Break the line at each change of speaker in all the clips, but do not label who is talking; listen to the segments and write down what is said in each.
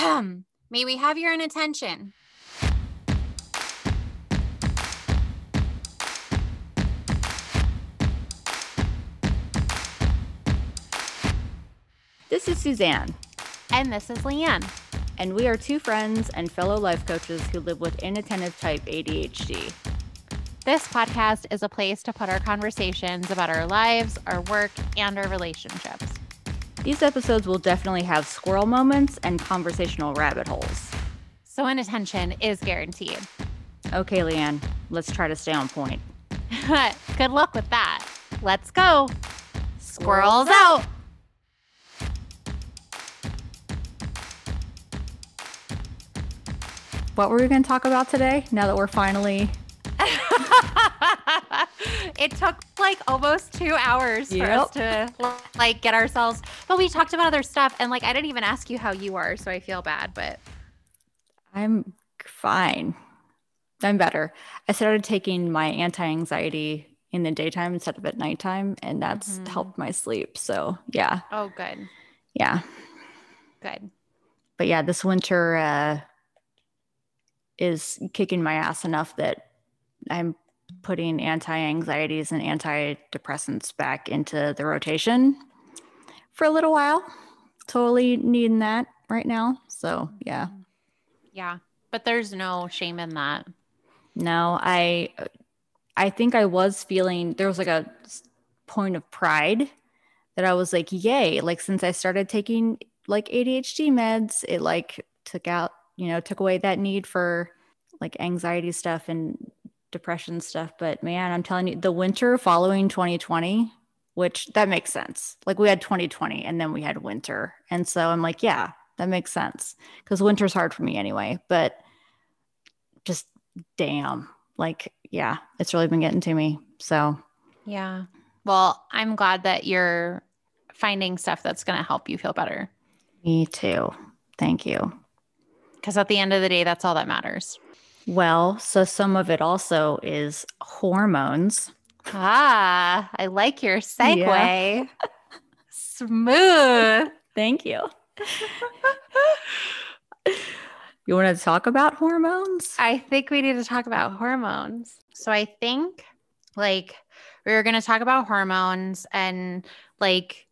May we have your attention?
This is Suzanne,
And this is Leanne.
and we are two friends and fellow life coaches who live with inattentive type ADHD.
This podcast is a place to put our conversations about our lives, our work, and our relationships.
These episodes will definitely have squirrel moments and conversational rabbit holes.
So, inattention is guaranteed.
Okay, Leanne, let's try to stay on point.
Good luck with that. Let's go. Squirrels out.
What were we going to talk about today now that we're finally.
it took like almost two hours for us to like get ourselves but we talked about other stuff and like i didn't even ask you how you are so i feel bad but
I'm fine. I'm better. I started taking my anti anxiety in the daytime instead of at nighttime, and that's
Mhm.
helped my sleep. So, yeah,
oh good
yeah.
good
But yeah, this winter uh, is kicking my ass enough that I'm putting anti anxieties and antidepressants back into the rotation for a little while. Totally needing that right now. So, yeah.
yeah but there's no shame in that
No, I I think I was feeling there was like a point of pride that I was like, yay, like since I started taking like ADHD meds, it like took out, you know, took away that need for like anxiety stuff and depression stuff. But man, I'm telling you, the winter following 2020, which that makes sense. Like we had 2020 and then we had winter. And so I'm like, yeah, that makes sense because winter's hard for me anyway. But just damn like yeah it's really been getting to me so
yeah well i'm glad that you're finding stuff that's going to help you feel better
me too thank you
because at the end of the day that's all that matters
well so some of it also is hormones.
Ah i like your segue.
Yeah.
smooth.
Thank you. You want to talk about hormones?
I think we need to talk about hormones. So I think like we were going to talk about hormones and like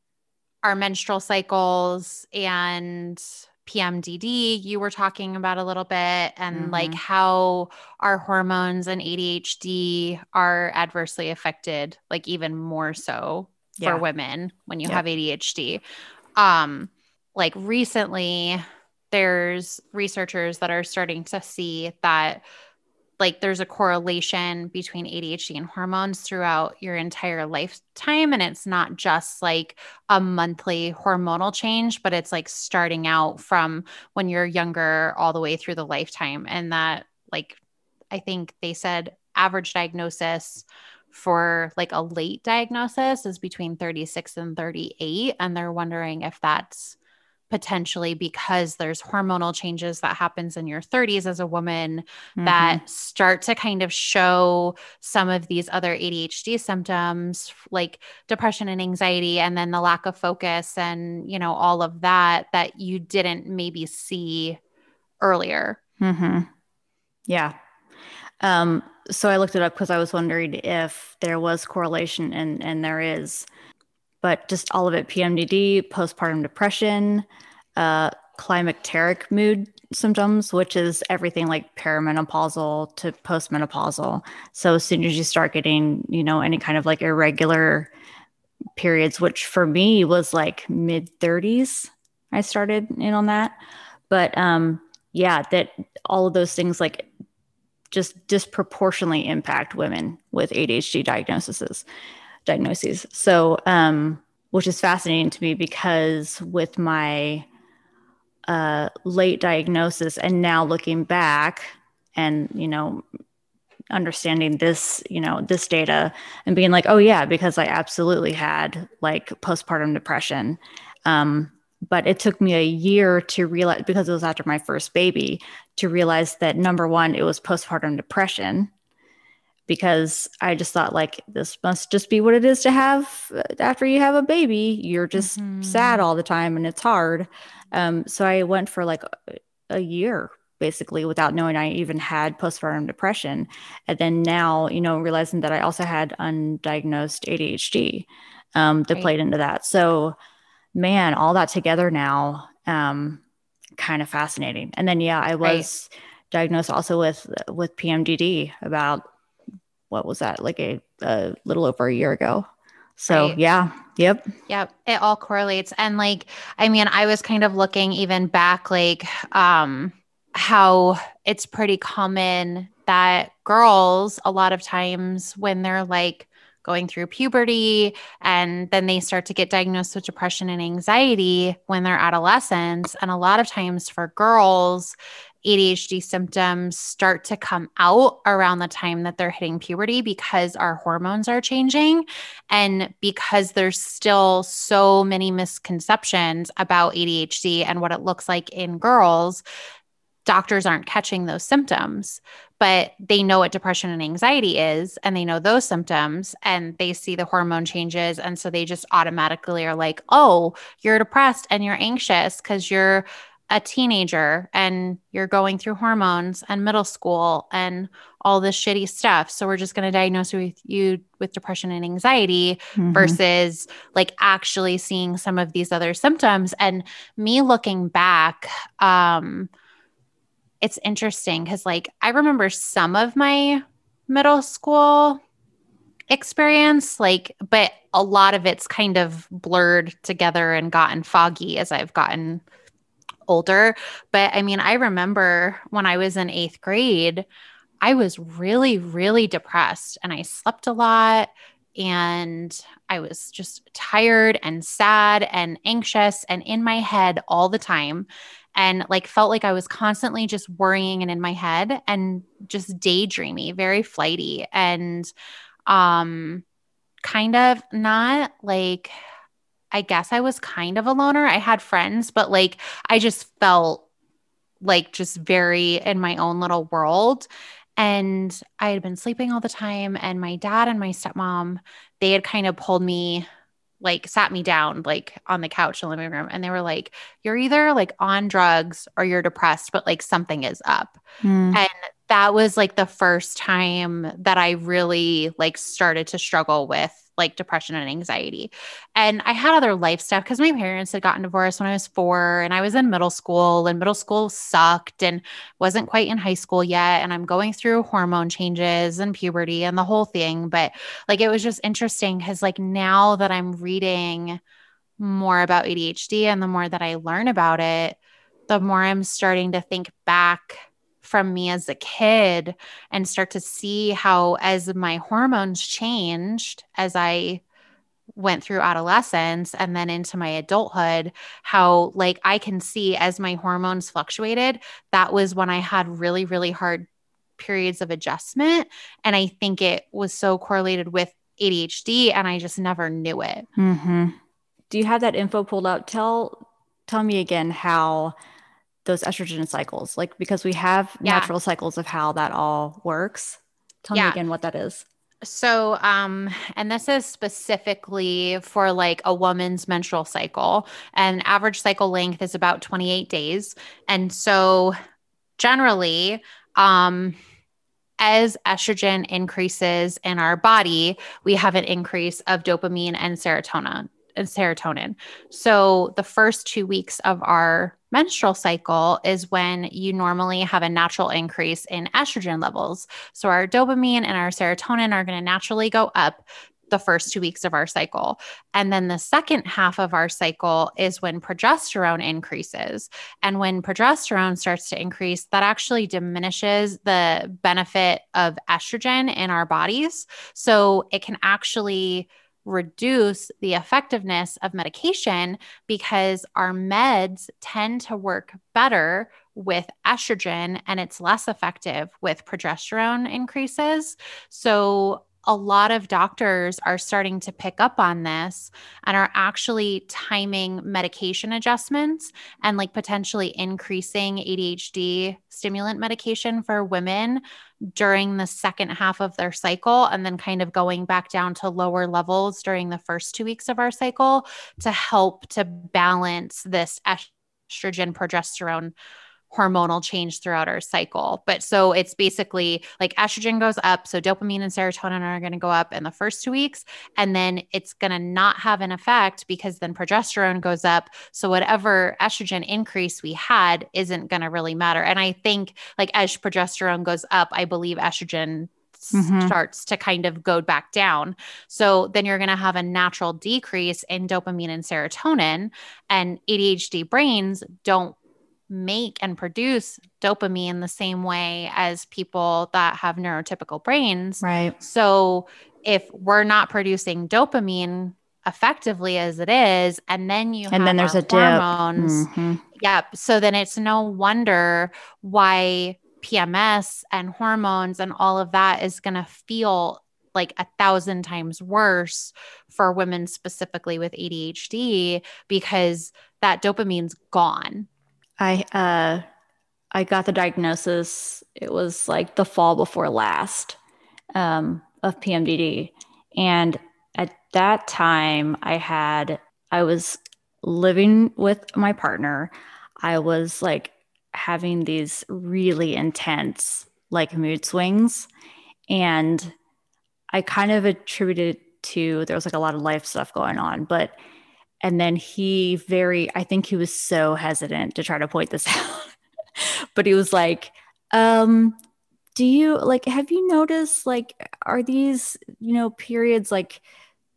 our menstrual cycles and PMDD you were talking about a little bit and like
Mhm.
how our hormones and ADHD are adversely affected like even more so
Yeah.
for women when you
Yep.
have ADHD. Um like recently there's researchers that are starting to see that like there's a correlation between ADHD and hormones throughout your entire lifetime and it's not just like a monthly hormonal change but it's like starting out from when you're younger all the way through the lifetime. And that like I think they said average diagnosis for like a late diagnosis is between 36 and 38 and they're wondering if that's potentially because there's hormonal changes that happens in your 30s as a woman
Mhm.
that start to kind of show some of these other ADHD symptoms like depression and anxiety and then the lack of focus and you know all of that that you didn't maybe see earlier.
Mm-hmm. Yeah. Um, so I looked it up because I was wondering if there was correlation, and and there is, but just all of it: PMDD, postpartum depression, uh, climacteric mood symptoms, which is everything like perimenopausal to postmenopausal. So as soon as you start getting, you know, any kind of like irregular periods, which for me was like mid 30s, I started in on that. But um, yeah, that all of those things like just disproportionately impact women with ADHD diagnoses diagnoses. So um which is fascinating to me because with my uh late diagnosis and now looking back and you know understanding this you know this data and being like oh yeah because i absolutely had like postpartum depression um but it took me a year to realize because it was after my first baby to realize that number one it was postpartum depression because I just thought like this must just be what it is to have uh, after you have a baby. You're just mm-hmm. sad all the time and it's hard. Um, so I went for like a, a year basically without knowing I even had postpartum depression. And then now, you know, realizing that I also had undiagnosed ADHD um, that right. played into that. So, man, all that together now, um, kind of fascinating. And then, yeah, I was right. diagnosed also with with PMDD about what was that like a, a little over a year ago. So right. yeah, yep.
Yep. It all correlates. And like, I mean, I was kind of looking even back, like, um, how it's pretty common that girls, a lot of times when they're like going through puberty and then they start to get diagnosed with depression and anxiety when they're adolescents. And a lot of times for girls, ADHD symptoms start to come out around the time that they're hitting puberty because our hormones are changing and because there's still so many misconceptions about ADHD and what it looks like in girls doctors aren't catching those symptoms, but they know what depression and anxiety is and they know those symptoms and they see the hormone changes. And so they just automatically are like, oh, you're depressed and you're anxious because you're a teenager and you're going through hormones and middle school and all this shitty stuff. So we're just going to diagnose with you with depression and anxiety mm-hmm. versus like actually seeing some of these other symptoms. And me looking back, um, it's interesting because like I remember some of my middle school experience like but a lot of it's kind of blurred together and gotten foggy as I've gotten older but I mean I remember when I was in 8th grade I was really really depressed and I slept a lot and I was just tired and sad and anxious and in my head all the time and like felt like I was constantly just worrying and in my head and just daydreamy, very flighty and um kind of not like I guess I was kind of a loner. I had friends, but like I just felt like just very in my own little world. And I had been sleeping all the time. And my dad and my stepmom, they had kind of pulled me like sat me down like on the couch in the living room and they were like you're either like on drugs or you're depressed but like something is up mm. and that was like the first time that i really like started to struggle with like depression and anxiety. And I had other life stuff because my parents had gotten divorced when I was four and I was in middle school and middle school sucked and wasn't quite in high school yet. And I'm going through hormone changes and puberty and the whole thing. But like it was just interesting because like now that I'm reading more about ADHD and the more that I learn about it, the more I'm starting to think back from me as a kid and start to see how, as my hormones changed as I went through adolescence and then into my adulthood, how, like, I can see as my hormones fluctuated, that was when I had really, really hard periods of adjustment. And I think it was so correlated with ADHD, and I just never knew it.
Mm-hmm. Do you have that info pulled out? Tell tell me again how those estrogen cycles like because we have yeah. natural cycles of how that all works tell yeah. me again what that is
so um and this is specifically for like a woman's menstrual cycle and average cycle length is about 28 days and so generally um as estrogen increases in our body, we have an increase of dopamine and serotonin and serotonin. So the first two weeks of our menstrual cycle is when you normally have a natural increase in estrogen levels. So our dopamine and our serotonin are going to naturally go up the first two weeks of our cycle. And then the second half of our cycle is when progesterone increases. And when progesterone starts to increase, that actually diminishes the benefit of estrogen in our bodies. So it can actually reduce the effectiveness of medication because our meds tend to work better with estrogen and it's less effective with progesterone increases. So a lot of doctors are starting to pick up on this and are actually timing medication adjustments and like potentially increasing ADHD stimulant medication for women during the second half of their cycle and then kind of going back down to lower levels during the first two weeks of our cycle to help to balance this estrogen progesterone hormonal change throughout our cycle. But so it's basically like estrogen goes up. So dopamine and serotonin are going to go up in the first two weeks. And then it's going to not have an effect because then progesterone goes up. So whatever estrogen increase we had isn't going to really matter. And I think like as progesterone goes up, I believe estrogen Mm-hmm. starts to kind of go back down. So then you're going to have a natural decrease in dopamine and serotonin. And ADHD brains don't make and produce dopamine in the same way as people that have neurotypical brains.
Right.
So if we're not producing dopamine effectively as it is, and then you
and then there's a
hormones. Mm-hmm. Yep. So then it's no wonder why PMS and hormones and all of that is going to feel like a thousand times worse for women specifically with ADHD because that dopamine's gone
I uh I got the diagnosis. It was like the fall before last um, of PMDD, and at that time, I had I was living with my partner. I was like having these really intense like mood swings, and I kind of attributed to there was like a lot of life stuff going on, but and then he very, I think he was so hesitant to try to point this out. but he was like, um, do you like have you noticed like are these, you know, periods like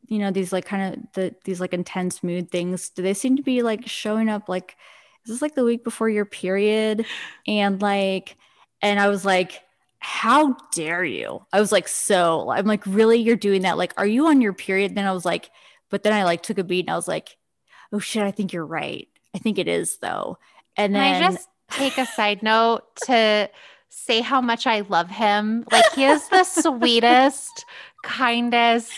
you know, these like kind of the these like intense mood things, do they seem to be like showing up like is this like the week before your period? And like and I was like, how dare you? I was like, so I'm like, really, you're doing that? Like, are you on your period? Then I was like, but then I like took a beat and I was like, oh shit, I think you're right. I think it is though. And
Can
then
I just take a side note to say how much I love him. Like he is the sweetest, kindest,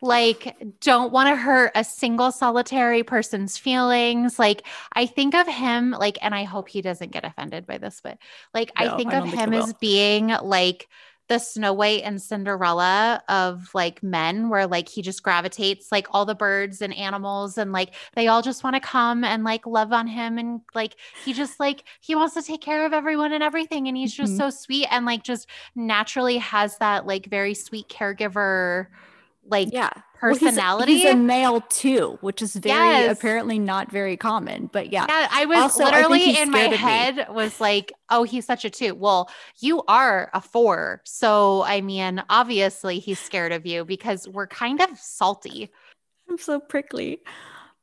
like don't want to hurt a single solitary person's feelings. Like I think of him like and I hope he doesn't get offended by this, but like no, I think I of him as being like the Snow White and Cinderella of like men, where like he just gravitates like all the birds and animals, and like they all just want to come and like love on him. And like he just like he wants to take care of everyone and everything. And he's just mm-hmm. so sweet and like just naturally has that like very sweet caregiver like yeah personality.
Well, he's, he's, a male too, which is very yes. apparently not very common. But yeah,
yeah. I was also, literally I in my head me. was like, oh, he's such a two. Well, you are a four, so I mean, obviously he's scared of you because we're kind of salty.
I'm so prickly.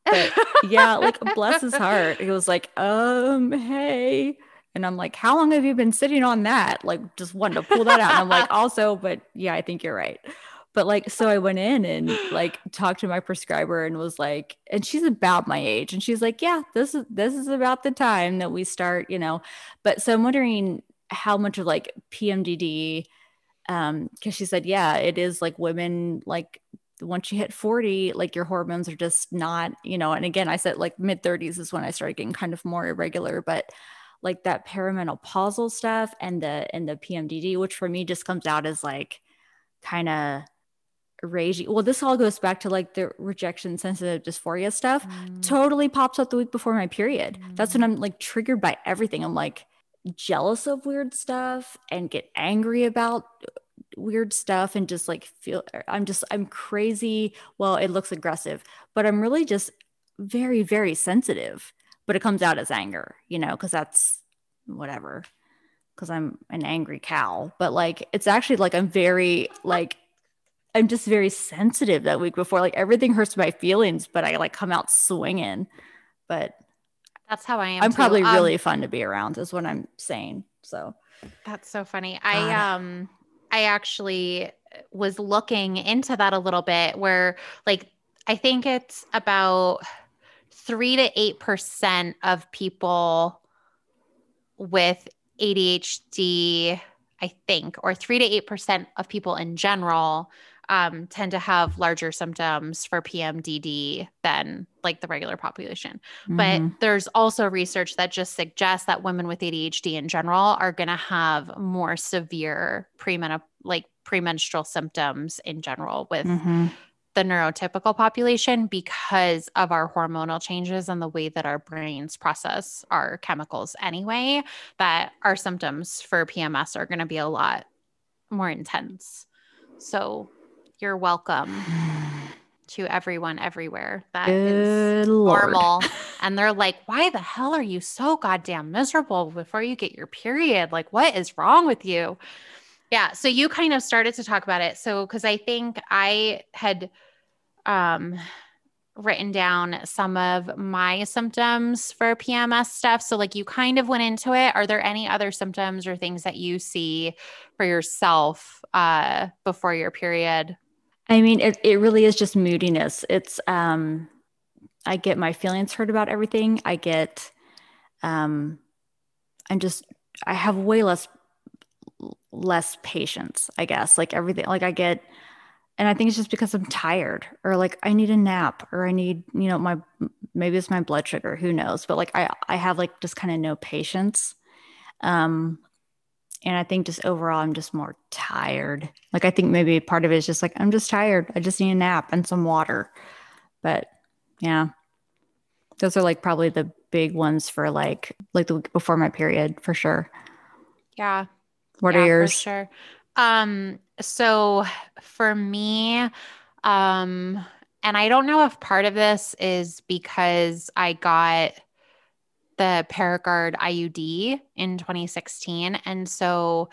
But yeah, like bless his heart. He was like, um, hey. And I'm like, how long have you been sitting on that? Like, just wanting to pull that out. And I'm like, also, but yeah, I think you're right. But like, so I went in and like talked to my prescriber and was like, and she's about my age. And she's like, yeah, this is, this is about the time that we start, you know. But so I'm wondering how much of like PMDD, um, because she said, yeah, it is like women like once you hit 40 like your hormones are just not you know and again i said like mid 30s is when i started getting kind of more irregular but like that perimenopausal stuff and the and the pmdd which for me just comes out as like kind of raging. Well, this all goes back to like the rejection sensitive dysphoria stuff. Mm. Totally pops up the week before my period. Mm. That's when I'm like triggered by everything. I'm like jealous of weird stuff and get angry about weird stuff and just like feel I'm just I'm crazy. Well, it looks aggressive, but I'm really just very very sensitive. But it comes out as anger, you know, cuz that's whatever. Cuz I'm an angry cow, but like it's actually like I'm very like I'm just very sensitive that week before. Like everything hurts my feelings, but I like come out swinging. But
that's how I am.
I'm too. probably um, really fun to be around, is what I'm saying. So
that's so funny. I um I actually was looking into that a little bit where like I think it's about three to eight percent of people with ADHD I I think, or three to eight percent of people in general um, tend to have larger symptoms for PMDD than like the regular population. Mm-hmm. But there's also research that just suggests that women with ADHD in general are going to have more severe premenop- like premenstrual symptoms in general with mm-hmm. the neurotypical population because of our hormonal changes and the way that our brains process our chemicals anyway that our symptoms for PMS are going to be a lot more intense. So you're welcome to everyone everywhere. That Good is Lord. normal. and they're like, why the hell are you so goddamn miserable before you get your period? Like, what is wrong with you? Yeah. So you kind of started to talk about it. So, because I think I had um, written down some of my symptoms for PMS stuff. So, like, you kind of went into it. Are there any other symptoms or things that you see for yourself uh, before your period?
I mean, it, it really is just moodiness. It's, um, I get my feelings hurt about everything. I get, um, I'm just, I have way less, less patience, I guess. Like everything, like I get, and I think it's just because I'm tired or like I need a nap or I need, you know, my, maybe it's my blood sugar, who knows? But like I, I have like just kind of no patience. Um, and I think just overall, I'm just more tired. Like, I think maybe part of it is just like, I'm just tired. I just need a nap and some water. But yeah, those are like probably the big ones for like, like the week before my period for sure.
Yeah.
What
yeah,
are yours?
sure. Um, so for me, um, and I don't know if part of this is because I got the Paragard IUD in 2016. And so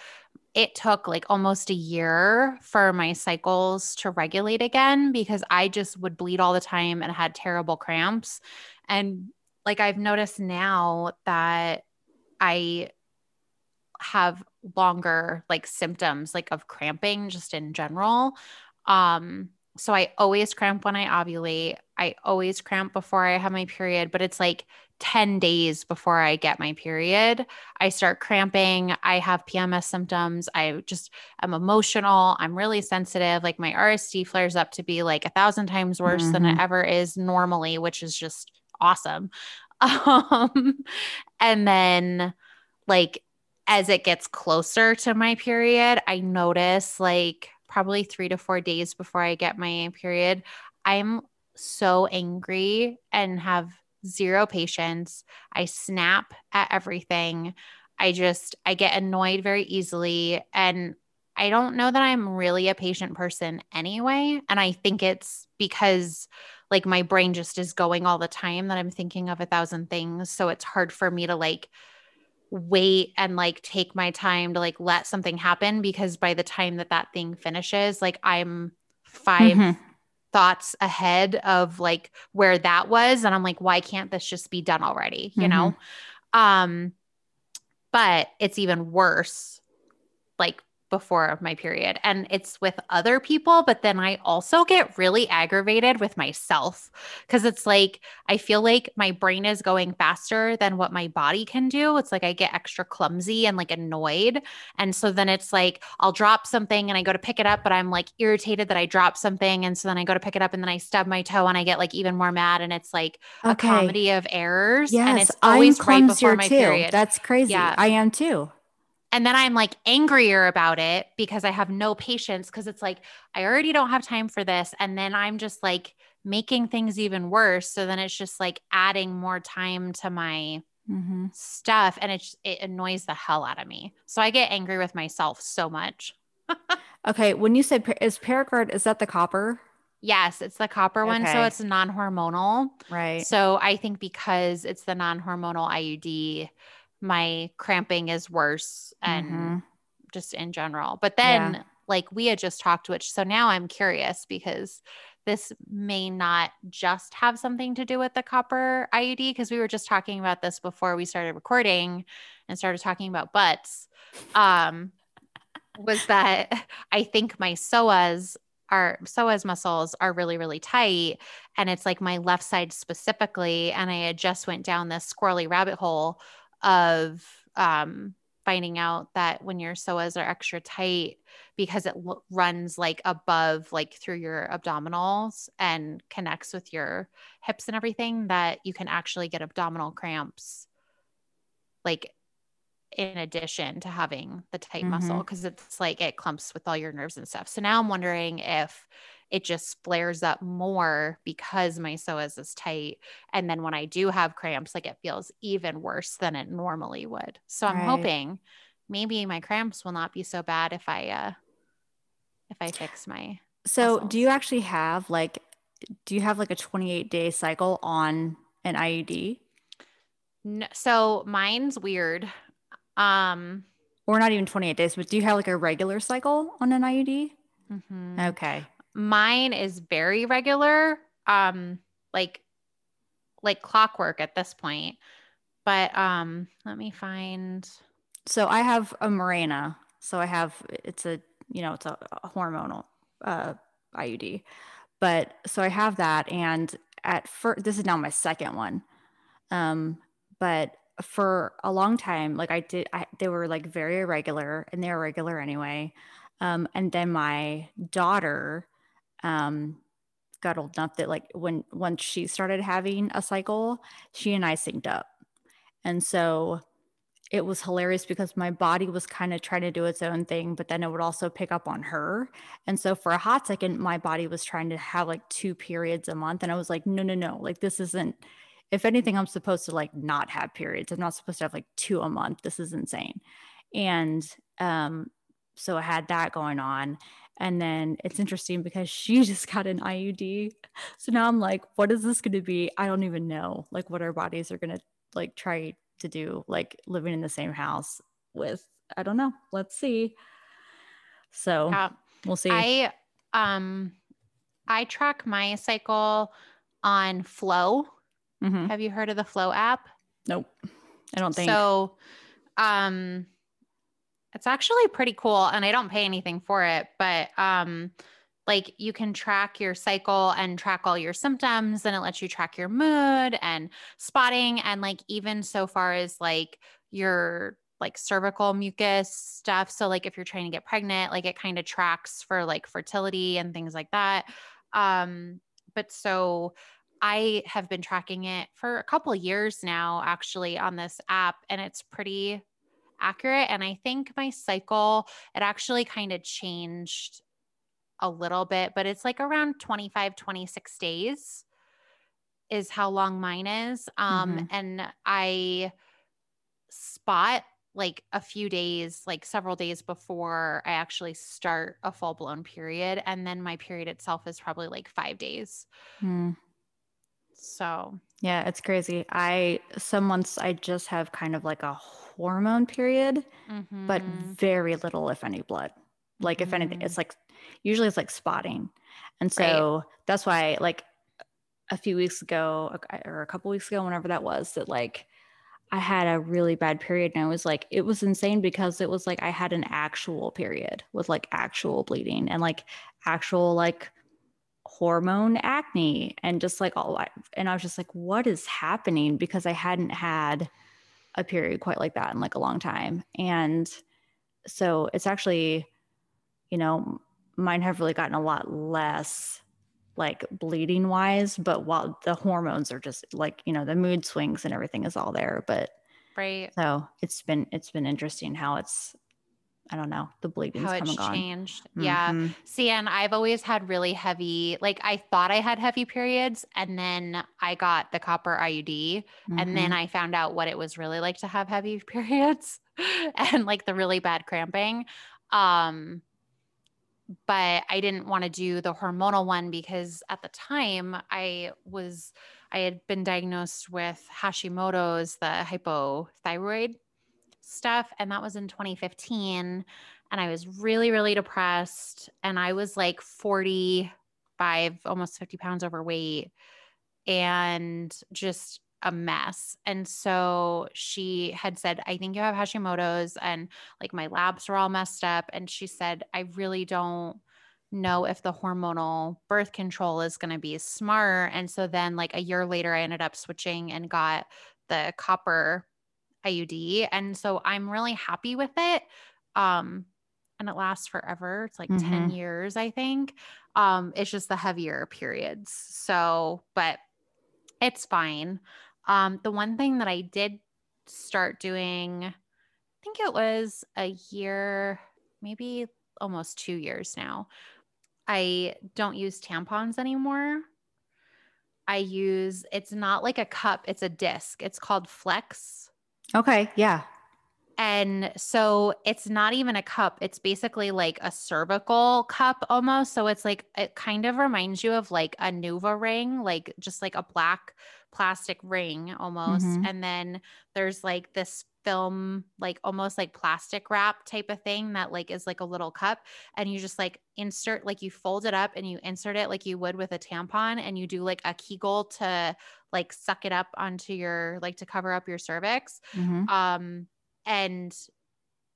it took like almost a year for my cycles to regulate again because I just would bleed all the time and had terrible cramps. And like I've noticed now that I have longer like symptoms like of cramping just in general. Um so I always cramp when I ovulate. I always cramp before I have my period, but it's like 10 days before I get my period, I start cramping. I have PMS symptoms. I just am emotional. I'm really sensitive. Like my RSD flares up to be like a thousand times worse mm-hmm. than it mm-hmm. ever is normally, which is just awesome. Um, and then, like, as it gets closer to my period, I notice like probably three to four days before I get my period, I'm so angry and have zero patience. I snap at everything. I just, I get annoyed very easily. And I don't know that I'm really a patient person anyway. And I think it's because like my brain just is going all the time that I'm thinking of a thousand things. So it's hard for me to like wait and like take my time to like let something happen because by the time that that thing finishes, like I'm 5 mm-hmm thoughts ahead of like where that was and i'm like why can't this just be done already you mm-hmm. know um but it's even worse like before my period and it's with other people but then i also get really aggravated with myself because it's like i feel like my brain is going faster than what my body can do. It's like i get extra clumsy and like annoyed and so then it's like i'll drop something and i go to pick it up but i'm like irritated that i dropped something and so then i go to pick it up and then i stub my toe and i get like even more mad and it's like okay. a comedy of errors
yes,
and it's always
I'm
right before my
too.
period.
That's crazy. Yeah. I am too
and then I'm like angrier about it because I have no patience because it's like, I already don't have time for this. And then I'm just like making things even worse. So then it's just like adding more time to my mm-hmm. stuff. And it, it annoys the hell out of me. So I get angry with myself so much.
okay. When you said, is Paragard, is that the copper?
Yes, it's the copper one. So it's non hormonal.
Right.
So I think because it's the non hormonal IUD, my cramping is worse and mm-hmm. just in general. But then, yeah. like we had just talked, which so now I'm curious because this may not just have something to do with the copper IUD because we were just talking about this before we started recording and started talking about butts. Um, was that I think my psoas are psoas muscles are really really tight and it's like my left side specifically and I had just went down this squirrely rabbit hole of um finding out that when your psoas are extra tight because it l- runs like above like through your abdominals and connects with your hips and everything that you can actually get abdominal cramps like in addition to having the tight
Mhm.
muscle because it's like it clumps with all your nerves and stuff. So now I'm wondering if it just flares up more because my psoas is tight. And then when I do have cramps, like it feels even worse than it normally would. So I'm
Right.
hoping maybe my cramps will not be so bad if I uh if I fix my
So,
muscles.
do you actually have like, do you have like a 28 day cycle on an IUD?
no, so mine's weird. Um
Or not even 28 days, but do you have like a regular cycle on an IUD?
mhm.
Okay.
Mine is very regular um like like clockwork at this point but um let me find
So I have a Mirena. So I have it's a you know it's a, a hormonal uh, IUD, but so I have that, and at first this is now my second one, um, but for a long time, like I did, I, they were like very irregular, and they're regular anyway. Um, and then my daughter um, got old enough that like when once she started having a cycle, she and I synced up, and so it was hilarious because my body was kind of trying to do its own thing, but then it would also pick up on her. And so for a hot second, my body was trying to have like two periods a month. And I was like, no, no, no, like this isn't, if anything, I'm supposed to like not have periods. I'm not supposed to have like two a month. This is insane. And um, so I had that going on. And then it's interesting because she just got an IUD. So now I'm like, what is this going to be? I don't even know like what our bodies are going to like try to do like living in the same house with I don't know. Let's see. So
yeah,
we'll see.
i um i track my cycle on Flo
Mhm.
have you heard of the Flo app
Nope. I don't think.
So, um, it's actually pretty cool, and I don't pay anything for it, but um, like you can track your cycle and track all your symptoms, and it lets you track your mood and spotting, and like even so far as like your like cervical mucus stuff. So like if you're trying to get pregnant, like it kind of tracks for like fertility and things like that. Um, but so I have been tracking it for a couple years now, actually, on this app, and it's pretty accurate. And I think my cycle, it actually kind of changed a little bit, but it's like around 25, 26 days is how long mine is. Um,
Mhm.
And I spot like a few days, like several days before I actually start a full blown period. And then my period itself is probably like five days.
Hmm.
So,
Yeah, it's crazy. I some months I just have kind of like a hormone period, but
mhm.
very little, if any, blood. Like if anything,
Mhm.
it's like usually it's like spotting. And so that's why like a few weeks ago or a couple weeks ago, whenever that was, that like I had a really bad period and I was like, it was insane because it was like I had an actual period with like actual bleeding and like actual like hormone acne and just like all and I was just like, what is happening? Because I hadn't had a period quite like that in like a long time. And so it's actually, you know, mine have really gotten a lot less like bleeding wise, but while the hormones are just like, you know, the mood swings and everything is all there. But
right.
so it's been it's been interesting how it's I don't know, the bleeding's
How
come
it's changed. Yeah.
Mhm.
See, and I've always had really heavy, like I thought I had heavy periods, and then I got the copper IUD, and then
Mhm.
I found out what it was really like to have heavy periods and like the really bad cramping. Um, but I didn't want to do the hormonal one because at the time I was I had been diagnosed with Hashimoto's, the hypothyroid stuff, and that was in 2015. And I was really, really depressed. And I was like 45, almost 50 pounds overweight and just a mess. And so she had said, I think you have Hashimoto's, and like my labs were all messed up. And she said, I really don't know if the hormonal birth control is going to be smart. And so then, like a year later, I ended up switching and got the copper IUD. And so I'm really happy with it. Um, and it lasts forever. It's like mm-hmm. 10 years, I think. Um, it's just the heavier periods. So, but it's fine. Um, the one thing that I did start doing, I think it was a year, maybe almost two years now. I don't use tampons anymore. I use it's not like a cup, it's a disc. It's called Flex.
Okay, yeah.
And so it's not even a cup. It's basically like a cervical cup almost. So it's like, it kind of reminds you of like a NuvaRing, like just like a black plastic ring almost. Mm-hmm. And then there's like this film like almost like plastic wrap type of thing that like is like a little cup and you just like insert like you fold it up and you insert it like you would with a tampon and you do like a kegel to like suck it up onto your like to cover up your cervix mm-hmm. um and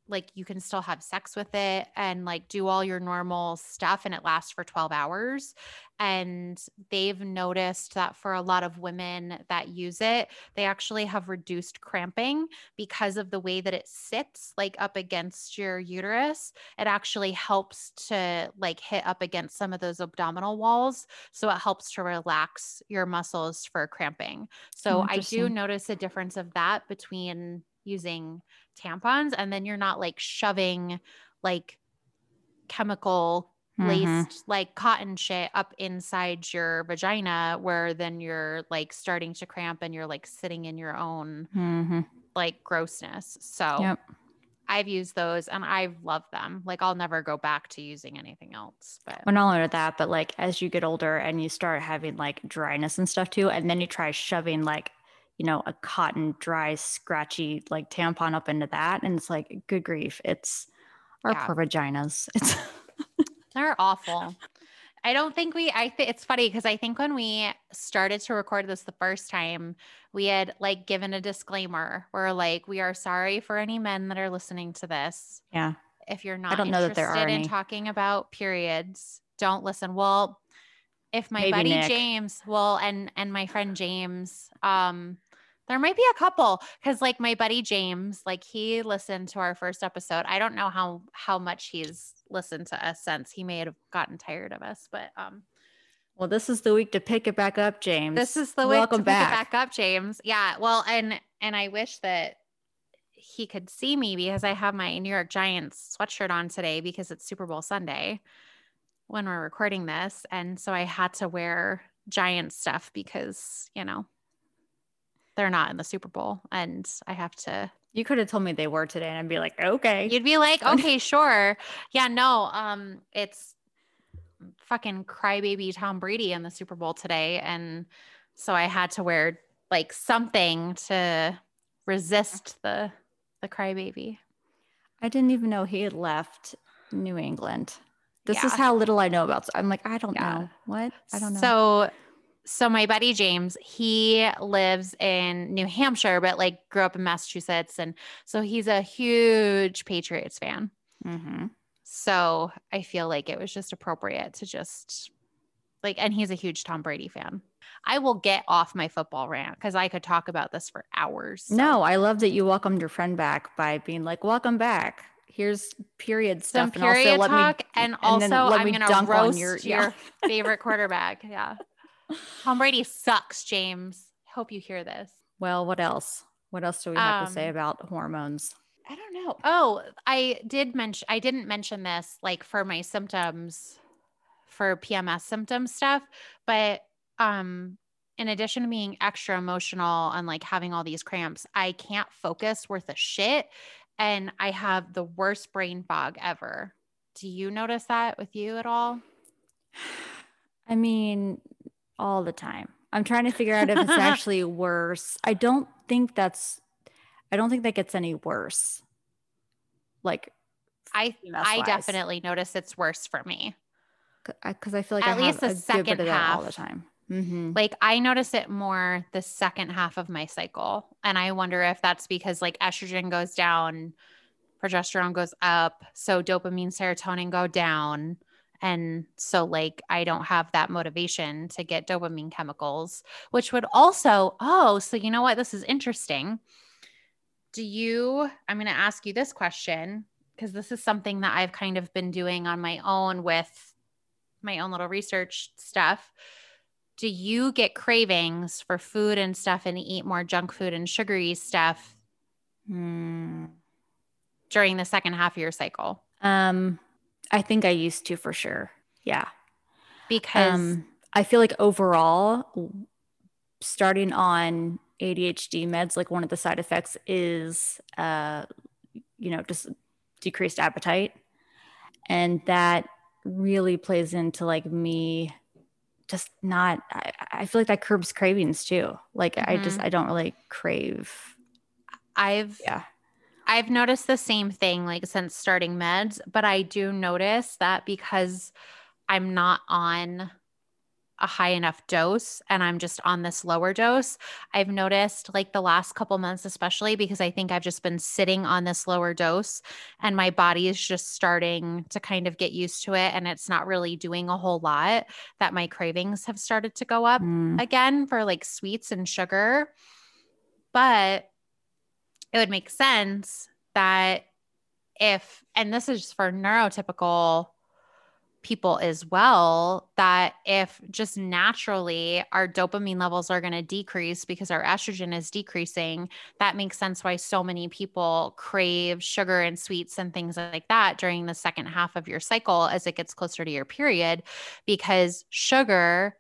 like you can still have sex with it and like do all your normal stuff and it lasts for 12 hours. And they've noticed that for a lot of women that use it they actually have reduced cramping because of the way that it sits like up against your uterus. It actually helps to like hit up against some of those abdominal walls so it helps to relax your muscles for cramping. So i do notice a difference of that between using tampons and then you're not like shoving like chemical laced mm-hmm. like cotton shit up inside your vagina where then you're like starting to cramp and you're like sitting in your own mm-hmm. like grossness so yep. I've used those and I've loved them. Like I'll never go back to using anything else. But
well, not only that, but like as you get older and you start having like dryness and stuff too, and then you try shoving like you know, a cotton, dry, scratchy like tampon up into that. And it's like, good grief. It's our yeah. poor vaginas. It's
they're awful. I don't think we, I think it's funny because I think when we started to record this the first time, we had like given a disclaimer. We're like, we are sorry for any men that are listening to this.
Yeah.
If you're not I don't know that there are in
any.
talking about periods, don't listen. Well, if my Maybe buddy Nick. James, well, and and my friend James, um, there might be a couple because like my buddy James, like he listened to our first episode. I don't know how how much he's listened to us since. He may have gotten tired of us, but um
well, this is the week to pick it back up, James.
This is the week Welcome to back. pick it back up, James. Yeah. Well, and and I wish that he could see me because I have my New York Giants sweatshirt on today because it's Super Bowl Sunday when we're recording this. And so I had to wear Giant stuff because, you know, they're not in the Super Bowl. And I have to.
You could have told me they were today and I'd be like, okay.
You'd be like, okay, sure. Yeah, no, um, it's fucking crybaby Tom Brady in the Super Bowl today. And so I had to wear like something to resist the the crybaby.
I didn't even know he had left New England. This yeah. is how little I know about. I'm like, I don't yeah. know. What? I don't know.
So so my buddy James, he lives in New Hampshire, but like grew up in Massachusetts, and so he's a huge Patriots fan. Mm-hmm. So I feel like it was just appropriate to just like, and he's a huge Tom Brady fan. I will get off my football rant because I could talk about this for hours.
So. No, I love that you welcomed your friend back by being like, "Welcome back." Here's period stuff,
Some period and also talk, me, and, and also I'm gonna roast your, yeah. your favorite quarterback. Yeah. Tom Brady sucks, James. Hope you hear this.
Well, what else? What else do we have um, to say um, about hormones?
I don't know. Oh, I did mention I didn't mention this like for my symptoms for PMS symptom stuff, but um in addition to being extra emotional and like having all these cramps, I can't focus worth a shit and I have the worst brain fog ever. Do you notice that with you at all?
I mean, all the time. I'm trying to figure out if it's actually worse. I don't think that's I don't think that gets any worse. Like
I I definitely notice it's worse for me.
Cuz I feel like at I least the second half all the time.
Mm-hmm. Like I notice it more the second half of my cycle. And I wonder if that's because like estrogen goes down, progesterone goes up, so dopamine, serotonin go down. And so, like, I don't have that motivation to get dopamine chemicals, which would also, oh, so you know what? This is interesting. do you, I'm going to ask you this question because this is something that I've kind of been doing on my own with my own little research stuff. Do you get cravings for food and stuff and eat more junk food and sugary stuff
Hmm.
during the second half of your cycle?
Um, I think I used to for sure. Yeah.
Because
Um, I feel like overall, starting on ADHD meds, like one of the side effects is, uh, you know, just decreased appetite, and that really plays into like me just not. I, I feel like that curbs cravings too. Like I just I don't really crave.
I've
Yeah.
I've noticed the same thing like since starting meds, but I do notice that because I'm not on a high enough dose and I'm just on this lower dose, I've noticed like the last couple months, especially because I think I've just been sitting on this lower dose and my body is just starting to kind of get used to it and it's not really doing a whole lot, that my cravings have started to go up
Mm.
again for like sweets and sugar. But it would make sense that if, and this is for neurotypical people as well, that if just naturally our dopamine levels are going to decrease because our estrogen is decreasing, that makes sense why so many people crave sugar and sweets and things like that during the second half of your cycle as it gets closer to your period, because sugar,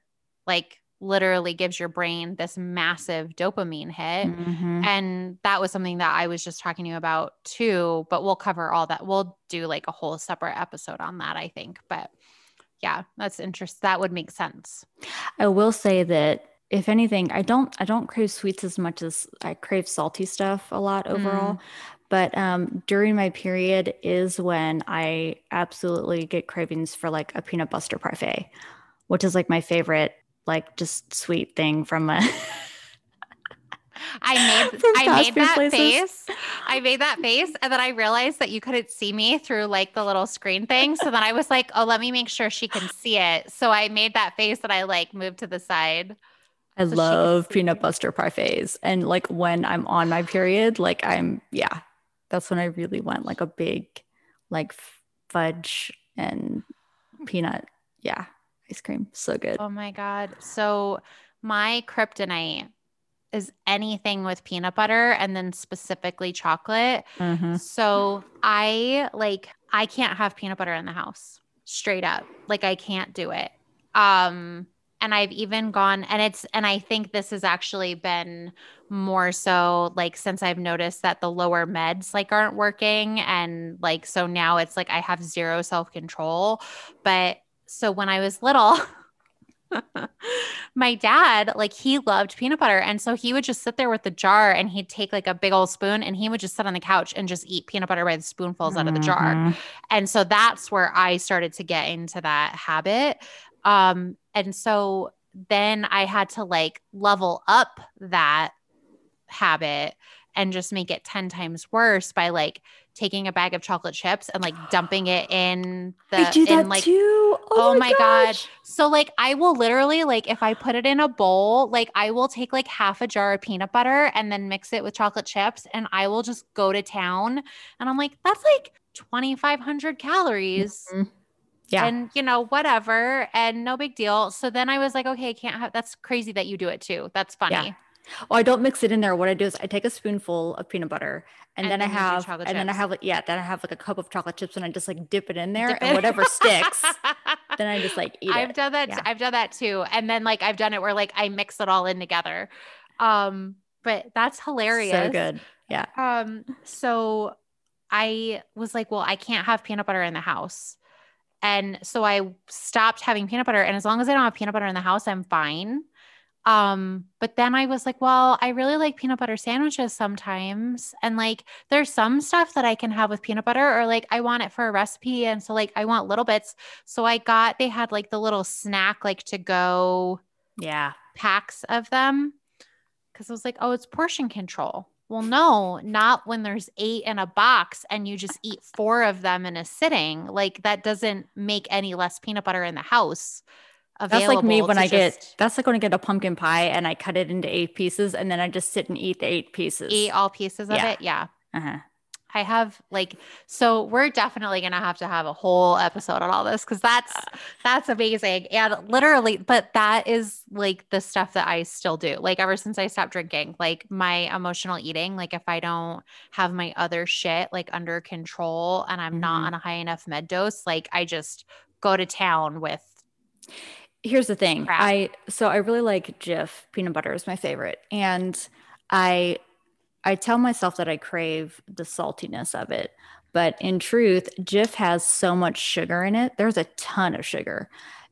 like, literally gives your brain this massive dopamine hit.
Mhm.
And that was something that I was just talking to you about too, but we'll cover all that. We'll do like a whole separate episode on that, I think. But yeah, that's interesting. That would make sense.
I will say that if anything, I don't I don't crave sweets as much as I crave salty stuff a lot overall. But um, during my period is when I absolutely get cravings for like a peanut butter parfait, which is like my favorite, like just sweet thing from a
I made I made that
places.
face. I made that face and then I realized that you couldn't see me through like the little screen thing. So then I was like, oh, let me make sure she can see it. So I made that face and I like moved to the side.
I
So
love peanut butter parfaits. And like when I'm on my period, like I'm, yeah, that's when I really want like a big, like fudge and peanut, yeah, ice cream. So good.
Oh my God. So my kryptonite is anything with peanut butter and then specifically chocolate.
Mhm.
So I like I can't have peanut butter in the house. Straight up. Like I can't do it. Um and I've even gone and it's and I think this has actually been more so like since I've noticed that the lower meds like aren't working and like so now it's like I have zero self-control. But so when I was little my dad like he loved peanut butter and so he would just sit there with the jar and he'd take like a big old spoon and he would just sit on the couch and just eat peanut butter by the spoonfuls out of the jar
Mhm.
and so that's where I started to get into that habit. Um, and so then I had to like level up that habit and just make it 10 times worse by like taking a bag of chocolate chips and like dumping it in the
I do that
in like
too.
Oh my God.
gosh.
so like I will literally like if I put it in a bowl, like I will take like half a jar of peanut butter and then mix it with chocolate chips and I will just go to town and I'm like that's like 2500 calories
Mhm. Yeah.
and you know whatever and no big deal. So then I was like okay, I can't have that's crazy that you do it too. That's funny.
Oh, I don't mix it in there. What I do is I take a spoonful of peanut butter and,
And
then,
then
I have and then I have like yeah, then I have like a cup of chocolate chips and I just like dip it in there
Dip
and
it-
whatever sticks, then I just like eat it.
I've
it.
done that.
Yeah.
I've done that too. And then like I've done it where like I mix it all in together. Um, but that's hilarious.
So good. Yeah.
Um, so I was like, well, I can't have peanut butter in the house. And so I stopped having peanut butter. And as long as I don't have peanut butter in the house, I'm fine. Um, but then I was like, well, I really like peanut butter sandwiches sometimes. And like there's some stuff that I can have with peanut butter, or like I want it for a recipe. And so like I want little bits. So I got they had like the little snack like to go
Yeah.
packs of them because I was like, oh, it's portion control. Well, no, not when there's eight in a box and you just eat four of them in a sitting. Like that doesn't make any less peanut butter in the house. Available.
That's like me when I get that's like when I get a pumpkin pie and I cut it into eight pieces and then I just sit and eat the eight pieces.
eat all pieces of
Yeah.
it. Yeah.
Uh-huh.
I have like so we're definitely gonna have to have a whole episode on all this because that's that's amazing and literally but that is like the stuff that I still do like ever since I stopped drinking like my emotional eating like if I don't have my other shit like under control and I'm not
Mhm.
on a high enough med dose like I just go to town with
Here's the thing.
Crap.
I so I really like Jif peanut butter is my favorite. And I I tell myself that I crave the saltiness of it. But in truth, Jif has so much sugar in it. There's a ton of sugar.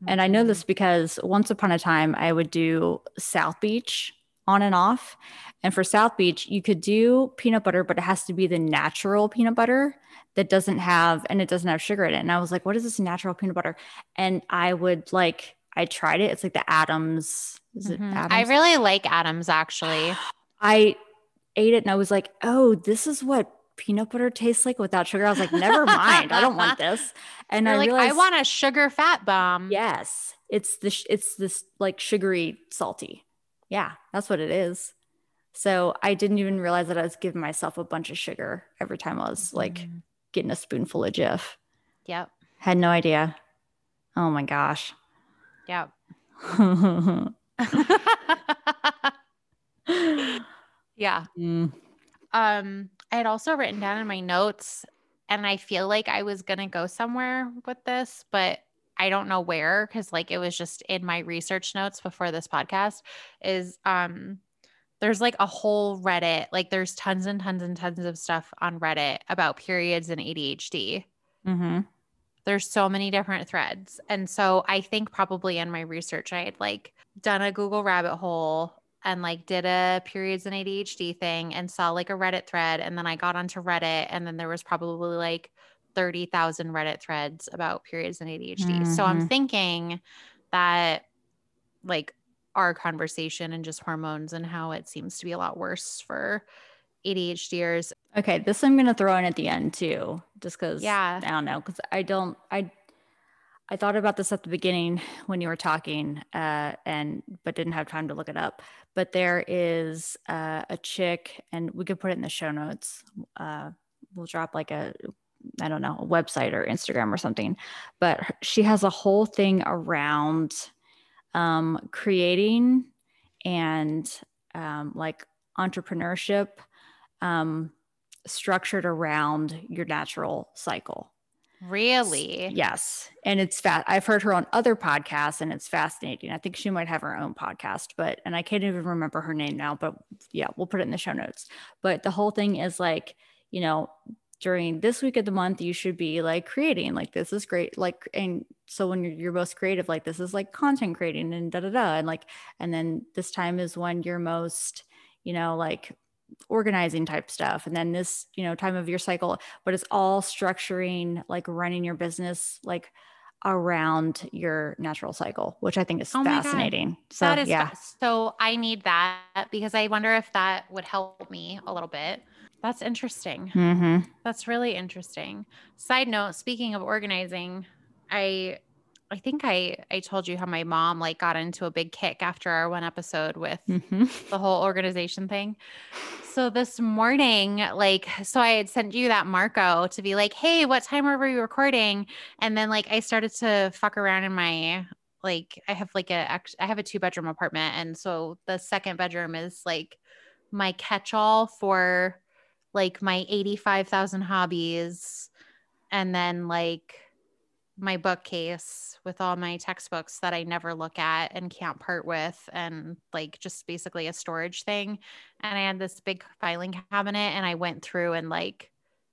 And I know
Mm-hmm.
this because once upon a time I would do South Beach on and off. And for South Beach, you could do peanut butter, but it has to be the natural peanut butter that doesn't have and it doesn't have sugar in it. And I was like, what is this natural peanut butter? And I would like I tried it. It's like the Adams. Is it
Mhm.
Adams?
I really like Adams actually
I ate it and I was like, oh, this is what peanut butter tastes like without sugar. I was like, never mind. I don't want this. And
You're
I
like
realized,
I want a sugar fat bomb
yes, it's the sh- it's this like sugary salty. Yeah, that's what it is. So I didn't even realize that I was giving myself a bunch of sugar every time I was like
Mhm.
getting a spoonful of Jif.
yep
Had no idea. Oh my gosh.
Yep yeah
Mm.
Um, I had also written down in my notes, and I feel like I was gonna go somewhere with this, but I don't know where because like it was just in my research notes before this podcast. Is um there's like a whole Reddit, like there's tons and tons and tons of stuff on Reddit about periods and ADHD.
hmm
There's so many different threads. And so I think probably in my research, I had like done a Google rabbit hole and like did a periods and ADHD thing and saw like a Reddit thread. And then I got onto Reddit and then there was probably like 30,000 Reddit threads about periods and ADHD. So I'm
Mhm.
thinking that like our conversation and just hormones and how it seems to be a lot worse for ADHDers.
Okay, this I'm gonna throw in at the end too, just because
Yeah.
I don't know, because I don't I I thought about this at the beginning when you were talking, uh, and but didn't have time to look it up. But there is uh, a chick, and we could put it in the show notes. Uh, we'll drop like a I don't know a website or Instagram or something. But she has a whole thing around um, creating and um, like entrepreneurship um, structured around your natural cycle.
Really?
Yes. And it's fat. I've heard her on other podcasts and it's fascinating. I think she might have her own podcast, but, and I can't even remember her name now, but yeah, we'll put it in the show notes. But the whole thing is like, you know, during this week of the month, you should be like creating, like, this is great. Like, and so when you're, you're most creative, like, this is like content creating and da da da. And like, and then this time is when you're most, you know, like organizing type stuff. And then this, you know, time of your cycle, but it's all structuring, like running your business, like around your natural cycle, which I think is
Oh
fascinating. So
that is
yeah.
so I need that because I wonder if that would help me a little bit. That's interesting.
hmm
That's really interesting. Side note, speaking of organizing, I I think I I told you how my mom like got into a big kick after our one episode with
hmm
the whole organization thing. So this morning, like, so I had sent you that Marco to be like, hey, what time are we recording? And then like I started to fuck around in my like I have like a I have a two bedroom apartment, and so the second bedroom is like my catch all for like my eighty five thousand hobbies, and then like my bookcase with all my textbooks that I never look at and can't part with, and like just basically a storage thing. And I had this big filing cabinet, and I went through and like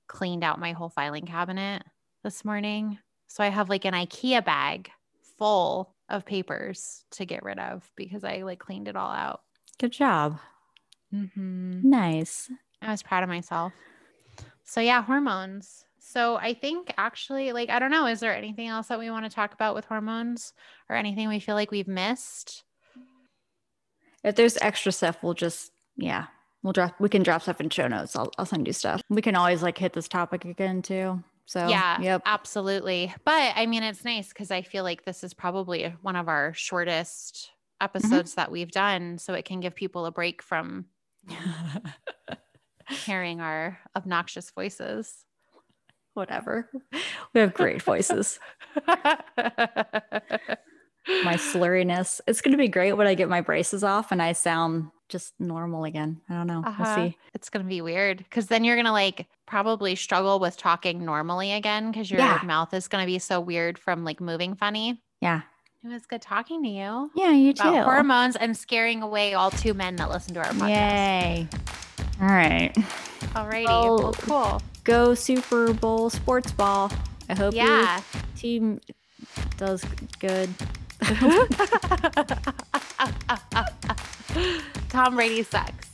cleaned out my whole filing cabinet this morning. So I have like an IKEA bag full of papers to get rid of because I like cleaned it all out.
Good job.
Mm-hmm.
Nice.
I was proud of myself. So yeah, hormones. So I think actually, like, I don't know, is there anything else that we want to talk about with hormones or anything we feel like we've missed?
If there's extra stuff, we'll just yeah, we'll drop. We can drop stuff in show notes. I'll I'll send you stuff. We can always like hit this topic again too. So
yeah,
yep.
absolutely. But I mean, it's nice because I feel like this is probably one of our shortest mm-hmm. episodes that we've done. So it can give people a break from hearing our obnoxious voices.
Whatever. We have great voices. my slurriness. It's going to be great when I get my braces off and I sound just normal again. I don't know.
Uh-huh.
We'll see.
It's going to be weird because then you're going to like probably struggle with talking normally again because your
Yeah.
mouth is going to be so weird from like moving funny.
Yeah.
It was good talking to you
Yeah, you
about
too.
hormones and scaring away all two men that listen to our podcast.
Yay. All right.
Alrighty.
Well,
Well, cool.
Go Super Bowl sports ball. I hope
Yeah.
your team does good.
Tom Brady sucks.